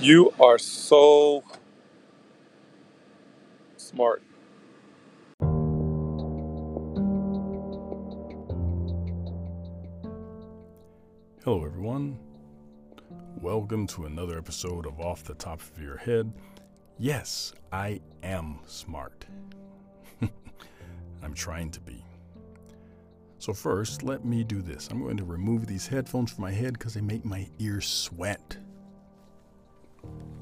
You are so smart. Hello, everyone. Welcome to another episode of Off the Top of Your Head. Yes, I am smart. I'm trying to be. So, first, let me do this. I'm going to remove these headphones from my head because they make my ears sweat.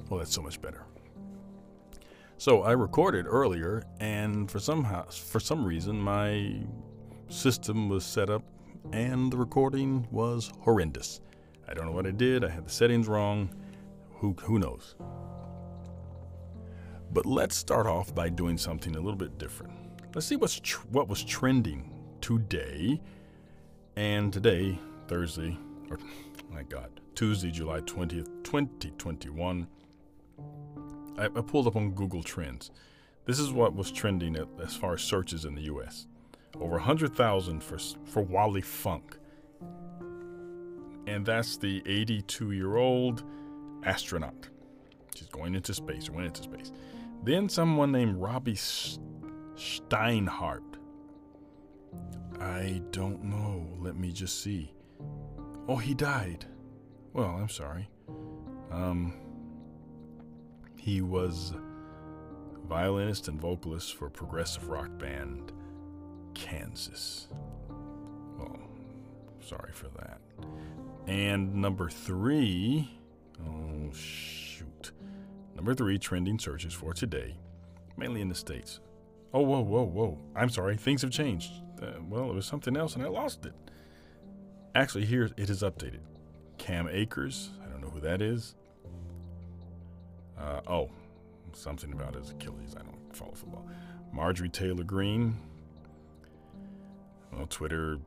Well, that's so much better. So, I recorded earlier, and for some, for some reason, my system was set up and the recording was horrendous. I don't know what I did. I had the settings wrong. Who, who knows? But let's start off by doing something a little bit different. Let's see what's tr- what was trending today. And today, Thursday, or my God, Tuesday, July 20th, 2021, I, I pulled up on Google Trends. This is what was trending as far as searches in the US. Over 100,000 for, for Wally Funk. And that's the 82 year old astronaut. She's going into space, went into space. Then someone named Robby Steinhardt. I don't know. Let me just see. Oh, he died. Well, I'm sorry. Um, he was violinist and vocalist for progressive rock band Kansas. Well, sorry for that. And number three, oh shoot. Number three, trending searches for today, mainly in the States. Oh, whoa, whoa, whoa. I'm sorry, things have changed. Uh, well, it was something else and I lost it. Actually, here it is updated. Cam Akers, I don't know who that is. Uh, oh, something about his Achilles. I don't follow football. Marjorie Taylor Greene, well, Twitter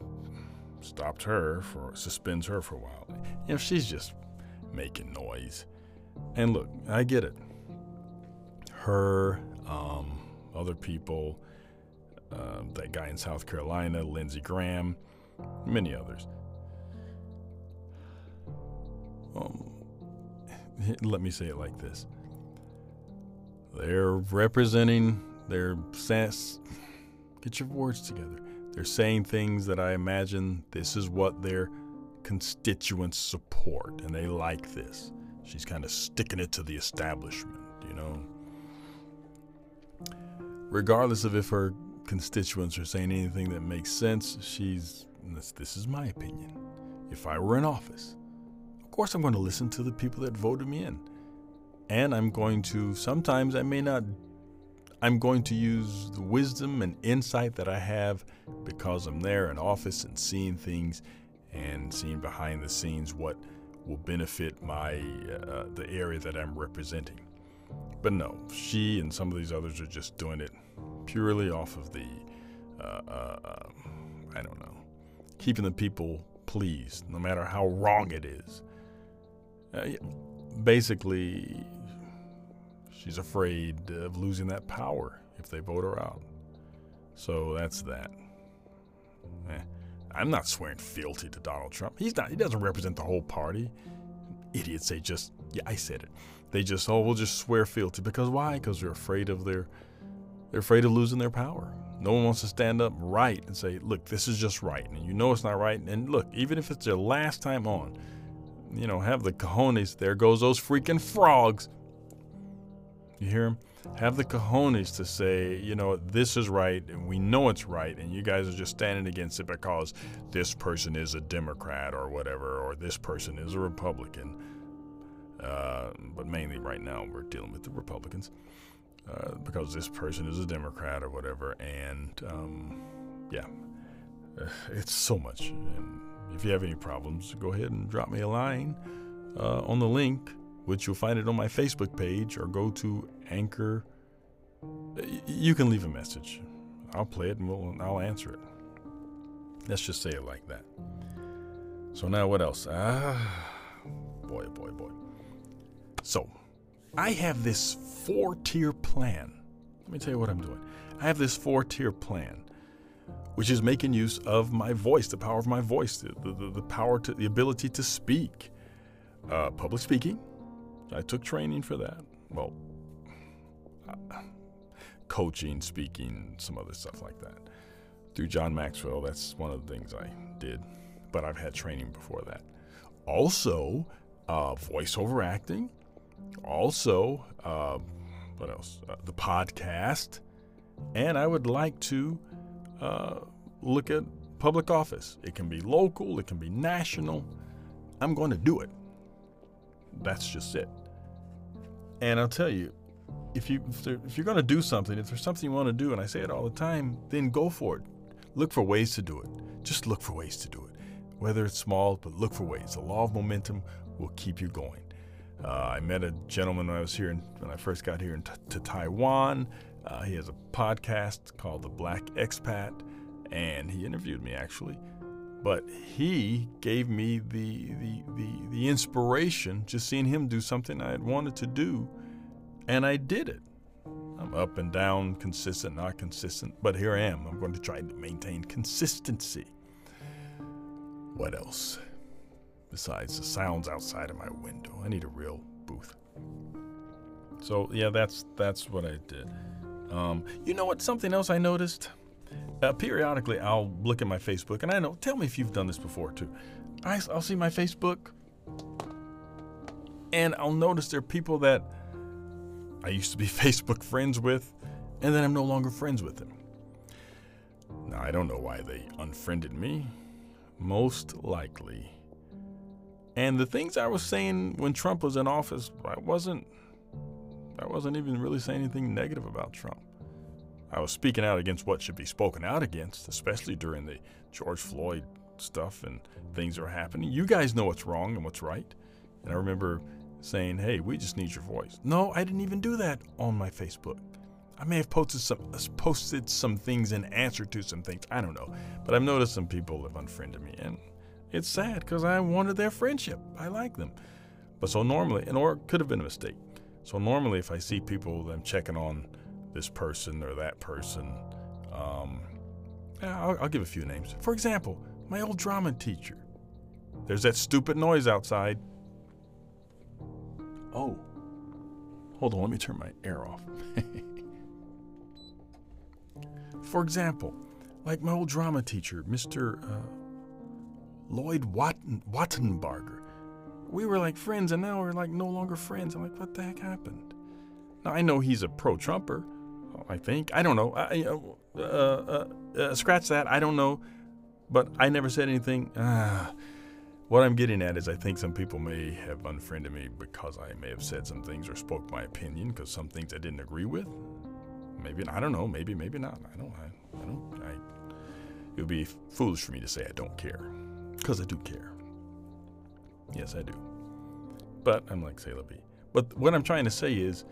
stopped her for suspends her for a while. You know, she's just making noise. And look, I get it. Her, um, other people, uh, that guy in South Carolina, Lindsey Graham, many others. Um, let me say it like this. They're representing their sense. Get your words together. They're saying things that I imagine this is what their constituents support, and they like this. She's kind of sticking it to the establishment, you know. Regardless of if her constituents are saying anything that makes sense, she's this, this is my opinion. If I were in office, of course I'm going to listen to the people that voted me in. And I'm going to sometimes I may not I'm going to use the wisdom and insight that I have because I'm there in office and seeing things and seeing behind the scenes what will benefit my uh, the area that I'm representing. But no, she and some of these others are just doing it purely off of the uh, uh, I don't know, keeping the people pleased, no matter how wrong it is. Uh, basically, She's afraid of losing that power if they vote her out. So that's that. Eh, I'm not swearing fealty to Donald Trump. He's not. He doesn't represent the whole party. Idiots. They just. Yeah, I said it. They just. Oh, we'll just swear fealty because why? Because they're afraid of their. They're afraid of losing their power. No one wants to stand up right and say, "Look, this is just right," and you know it's not right. And look, even if it's their last time on, you know, have the cojones. There goes those freaking frogs. You hear him? Have the cojones to say, you know, this is right and we know it's right, and you guys are just standing against it because this person is a Democrat or whatever, or this person is a Republican. Uh, but mainly right now we're dealing with the Republicans uh, because this person is a Democrat or whatever. And um, yeah, it's so much. And if you have any problems, go ahead and drop me a line uh, on the link which you'll find it on my Facebook page, or go to Anchor. You can leave a message. I'll play it and we'll, I'll answer it. Let's just say it like that. So now what else? Ah, boy, boy, boy. So, I have this four-tier plan. Let me tell you what I'm doing. I have this four-tier plan, which is making use of my voice, the power of my voice, the, the, the power to the ability to speak, uh, public speaking, I took training for that. Well, uh, coaching, speaking, some other stuff like that. Through John Maxwell, that's one of the things I did, but I've had training before that. Also, uh, voiceover acting. Also, uh, what else? Uh, the podcast. And I would like to uh, look at public office. It can be local, it can be national. I'm going to do it. That's just it. And I'll tell you, if you if, if you're going to do something, if there's something you want to do, and I say it all the time, then go for it. Look for ways to do it. Just look for ways to do it. Whether it's small, but look for ways. The law of momentum will keep you going. Uh, I met a gentleman when I was here in, when I first got here t- to Taiwan. Uh, he has a podcast called The Black Expat, and he interviewed me actually. But he gave me the, the, the, the inspiration just seeing him do something I had wanted to do, and I did it. I'm up and down, consistent, not consistent, but here I am. I'm going to try to maintain consistency. What else? Besides the sounds outside of my window, I need a real booth. So yeah, that's that's what I did. Um, you know what? Something else I noticed. Uh, periodically, I'll look at my Facebook, and I know. Tell me if you've done this before too. I, I'll see my Facebook, and I'll notice there are people that I used to be Facebook friends with, and then I'm no longer friends with them. Now I don't know why they unfriended me. Most likely. And the things I was saying when Trump was in office, I wasn't I wasn't even really saying anything negative about Trump. I was speaking out against what should be spoken out against, especially during the George Floyd stuff and things that are happening. You guys know what's wrong and what's right. And I remember saying, hey, we just need your voice. No, I didn't even do that on my Facebook. I may have posted some uh, posted some things in answer to some things. I don't know. But I've noticed some people have unfriended me. And it's sad because I wanted their friendship. I like them. But so normally, and or it could have been a mistake. So normally, if I see people, I'm checking on this person or that person. Um, I'll, I'll give a few names. For example, my old drama teacher. There's that stupid noise outside. Oh, hold on, let me turn my air off. For example, like my old drama teacher, Mr. Uh, Lloyd Watten, Wattenbarger. We were like friends, and now we're like no longer friends. I'm like, what the heck happened? Now I know he's a pro-Trumper. I think I don't know. I, uh, uh, uh, scratch that. I don't know, but I never said anything. Ah, what I'm getting at is, I think some people may have unfriended me because I may have said some things or spoke my opinion because some things I didn't agree with. Maybe I don't know. Maybe maybe not. I don't. I, I don't. I. It would be foolish for me to say I don't care, because I do care. Yes, I do. But I'm like Sailor. But what I'm trying to say is,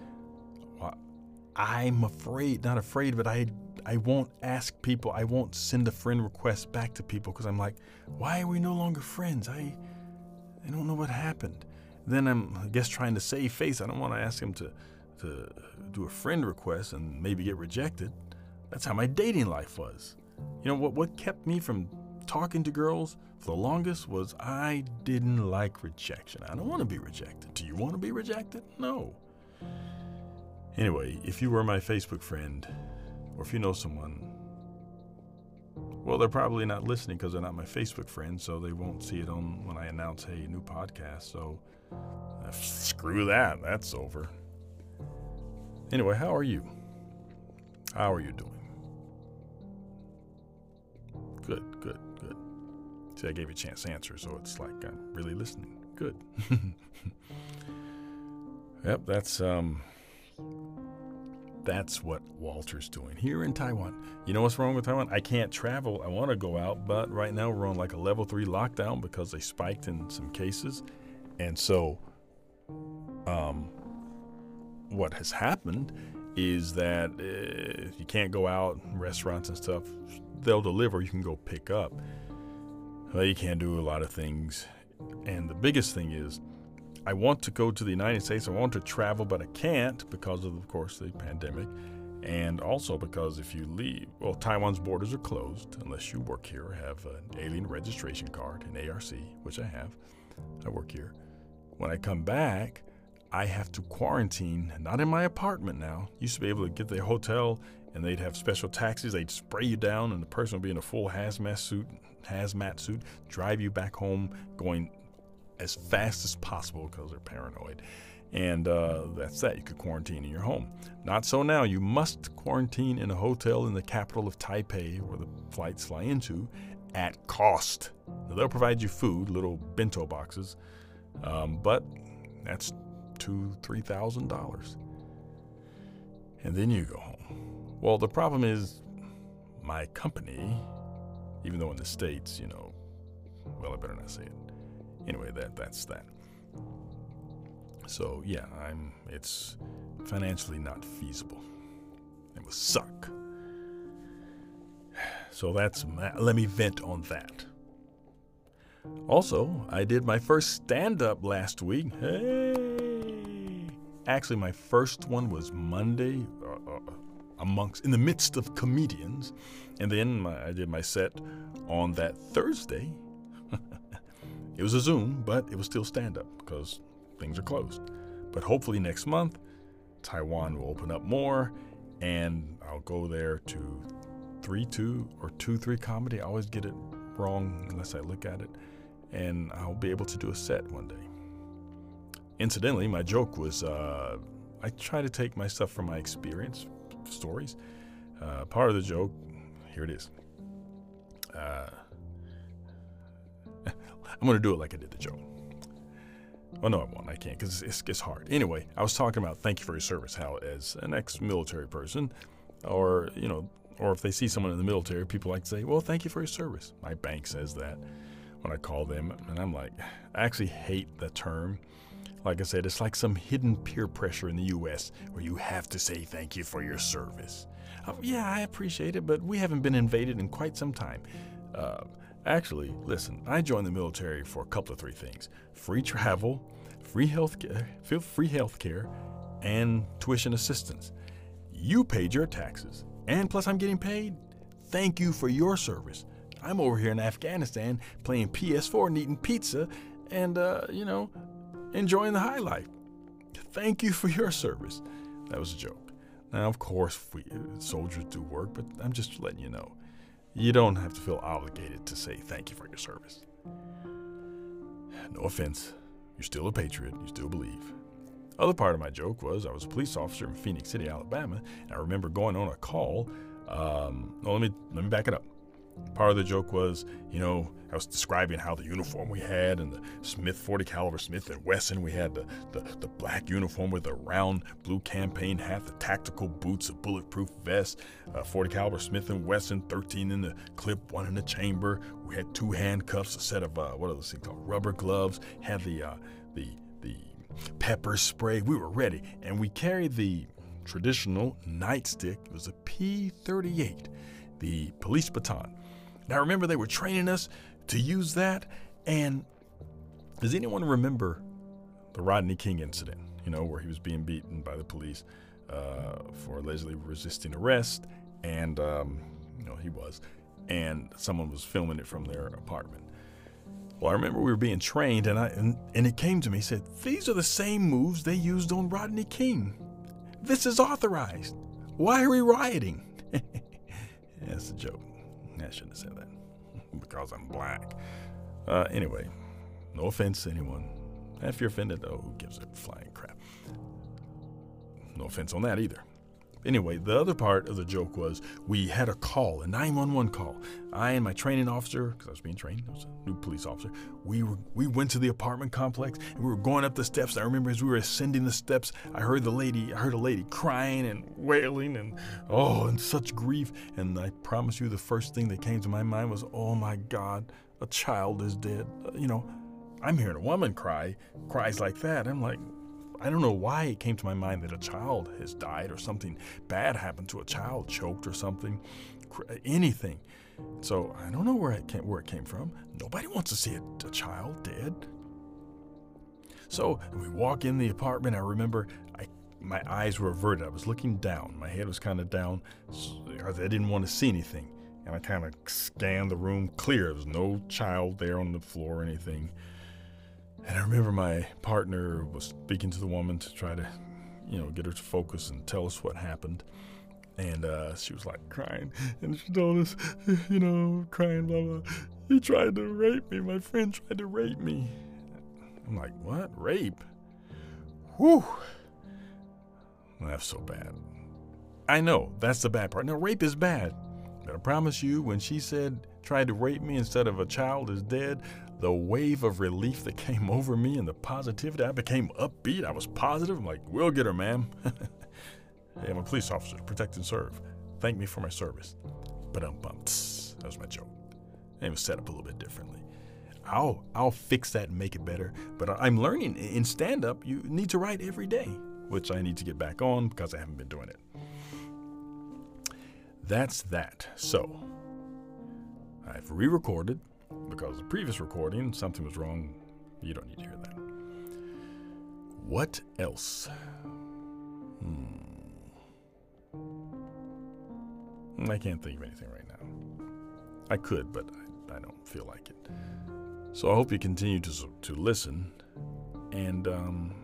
I'm afraid, not afraid, but I I won't ask people. I won't send a friend request back to people because I'm like, why are we no longer friends? I I don't know what happened. Then I'm I guess trying to save face. I don't want to ask him to to do a friend request and maybe get rejected. That's how my dating life was. You know what what kept me from talking to girls for the longest was I didn't like rejection. I don't want to be rejected. Do you want to be rejected? No. Anyway, if you were my Facebook friend, or if you know someone, well, they're probably not listening because they're not my Facebook friend, so they won't see it on when I announce, hey, new podcast. So uh, screw that. That's over. Anyway, how are you? How are you doing? Good, good, good. See, I gave you a chance to answer, so it's like I'm really listening. Good. yep, that's um that's what Walter's doing here in Taiwan. You know what's wrong with Taiwan? I can't travel. I want to go out, but right now we're on like a level three lockdown because they spiked in some cases. And so, um, what has happened is that uh, you can't go out, restaurants and stuff, they'll deliver, you can go pick up. Well, you can't do a lot of things. And the biggest thing is, I want to go to the United States. I want to travel, but I can't because of, of course, the pandemic. And also because if you leave, well, Taiwan's borders are closed unless you work here or have an alien registration card, an ARC, which I have. I work here. When I come back, I have to quarantine, not in my apartment now. Used to be able to get the hotel and they'd have special taxis. They'd spray you down, and the person would be in a full hazmat suit, hazmat suit, drive you back home, going as fast as possible because they're paranoid. And uh, that's that. You could quarantine in your home. Not so now. You must quarantine in a hotel in the capital of Taipei, where the flights fly into, at cost. Now, they'll provide you food, little bento boxes, um, but that's two, three thousand dollars. And then you go home. Well, the problem is my company, even though in the States, you know, well, I better not say it. Anyway, that that's that. So yeah, I'm. It's financially not feasible. It would suck. So that's let me vent on that. Also, I did my first stand up last week. Hey! Actually, my first one was Monday uh, uh, amongst in the midst of comedians, and then my, I did my set on that Thursday. it was a Zoom, but it was still stand up because things are closed. But hopefully next month, Taiwan will open up more, and I'll go there to three two or two three comedy. I always get it wrong unless I look at it, and I'll be able to do a set one day. Incidentally, my joke was uh, I try to take my stuff from my experience stories. Uh, part of the joke, here it is. Uh, I'm going to do it like I did the joke. Well, no, I won't. I can't because it's, it's hard. Anyway, I was talking about thank you for your service. How, as an ex-military person, or you know, or if they see someone in the military, people like to say, "Well, thank you for your service." My bank says that when I call them, and I'm like, I actually hate the term. Like I said, it's like some hidden peer pressure in the U.S. where you have to say thank you for your service. Uh, yeah, I appreciate it, but we haven't been invaded in quite some time. Uh, Actually, listen, I joined the military for a couple of three things free travel, free health care, free health care, and tuition assistance. You paid your taxes, and plus I'm getting paid. Thank you for your service. I'm over here in Afghanistan playing PS4 and eating pizza and, uh, you know, enjoying the high life. Thank you for your service. That was a joke. Now, of course, we, soldiers do work, but I'm just letting you know. You don't have to feel obligated to say thank you for your service. No offense, you're still a patriot, you still believe. Other part of my joke was I was a police officer in Phenix City, Alabama, and I remember going on a call. Um, well, let me let me back it up. Part of the joke was, you know, I was describing how the uniform we had and the Smith 40 caliber Smith and Wesson. We had the, the, the black uniform with the round blue campaign hat, the tactical boots, a bulletproof vest, uh, 40 caliber Smith and Wesson, 13 in the clip, one in the chamber. We had two handcuffs, a set of uh, what are those things called? Rubber gloves. Had the uh, the the pepper spray. We were ready, and we carried the traditional nightstick. It was a P38, the police baton. Now remember, they were training us to use that. And does anyone remember the Rodney King incident? You know, where he was being beaten by the police uh, for allegedly resisting arrest, and um, you know he was, and someone was filming it from their apartment. Well, I remember we were being trained, and I and, and it came to me. Said these are the same moves they used on Rodney King. This is authorized. Why are we rioting? That's a joke. I shouldn't have said that because I'm black. Uh, anyway, no offense to anyone. If you're offended, though, who gives a flying crap? No offense on that either. Anyway, the other part of the joke was we had a call, a 911 call. I and my training officer, because I was being trained, I was a new police officer, we were we went to the apartment complex and we were going up the steps. I remember as we were ascending the steps, I heard the lady, I heard a lady crying and wailing and oh, in such grief. And I promise you, the first thing that came to my mind was, oh my God, a child is dead. You know, I'm hearing a woman cry, cries like that. I'm like, I don't know why it came to my mind that a child has died or something bad happened to a child, choked or something, anything. So I don't know where it came, where it came from. Nobody wants to see a, a child dead. So we walk in the apartment. I remember I, my eyes were averted. I was looking down. My head was kind of down. I didn't want to see anything. And I kind of scanned the room clear. There was no child there on the floor or anything. And I remember my partner was speaking to the woman to try to, you know, get her to focus and tell us what happened. And uh, she was like crying, and she told us, you know, crying, blah blah. He tried to rape me. My friend tried to rape me. I'm like, what? Rape? Whew. That's so bad. I know that's the bad part. Now, rape is bad, but I promise you, when she said tried to rape me instead of a child is dead, the wave of relief that came over me and the positivity, I became upbeat. I was positive. I'm like, we'll get her, ma'am. hey, I'm a police officer, protect and serve. Thank me for my service. But um, that was my joke. It was set up a little bit differently. I'll I'll fix that and make it better. But I'm learning in stand up. You need to write every day, which I need to get back on because I haven't been doing it. That's that. So I've re-recorded because the previous recording something was wrong. You don't need to hear that. What else? Hmm. I can't think of anything right now. I could, but I, I don't feel like it. So I hope you continue to to listen and um,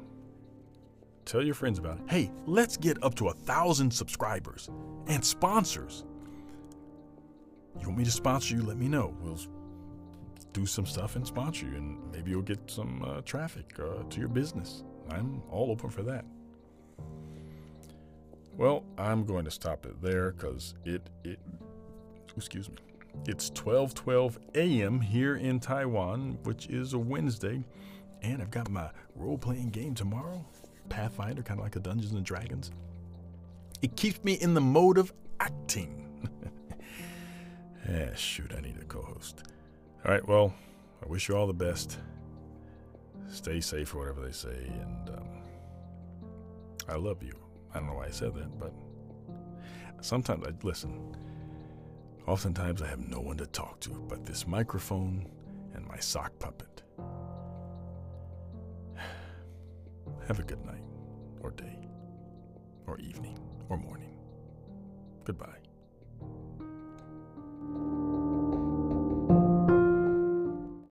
tell your friends about it. Hey, let's get up to a thousand subscribers and sponsors. You want me to sponsor you? Let me know. We'll do some stuff and sponsor you, and maybe you'll get some uh, traffic uh, to your business. I'm all open for that. Well, I'm going to stop it there because it it excuse me. It's 12:12 a.m. here in Taiwan, which is a Wednesday, and I've got my role-playing game tomorrow, Pathfinder, kind of like a Dungeons and Dragons. It keeps me in the mode of acting. yeah, shoot, I need a co-host. All right, well, I wish you all the best. Stay safe or whatever they say, and um, I love you. I don't know why I said that, but sometimes I listen. Oftentimes I have no one to talk to but this microphone and my sock puppet. Have a good night, or day, or evening, or morning. Goodbye.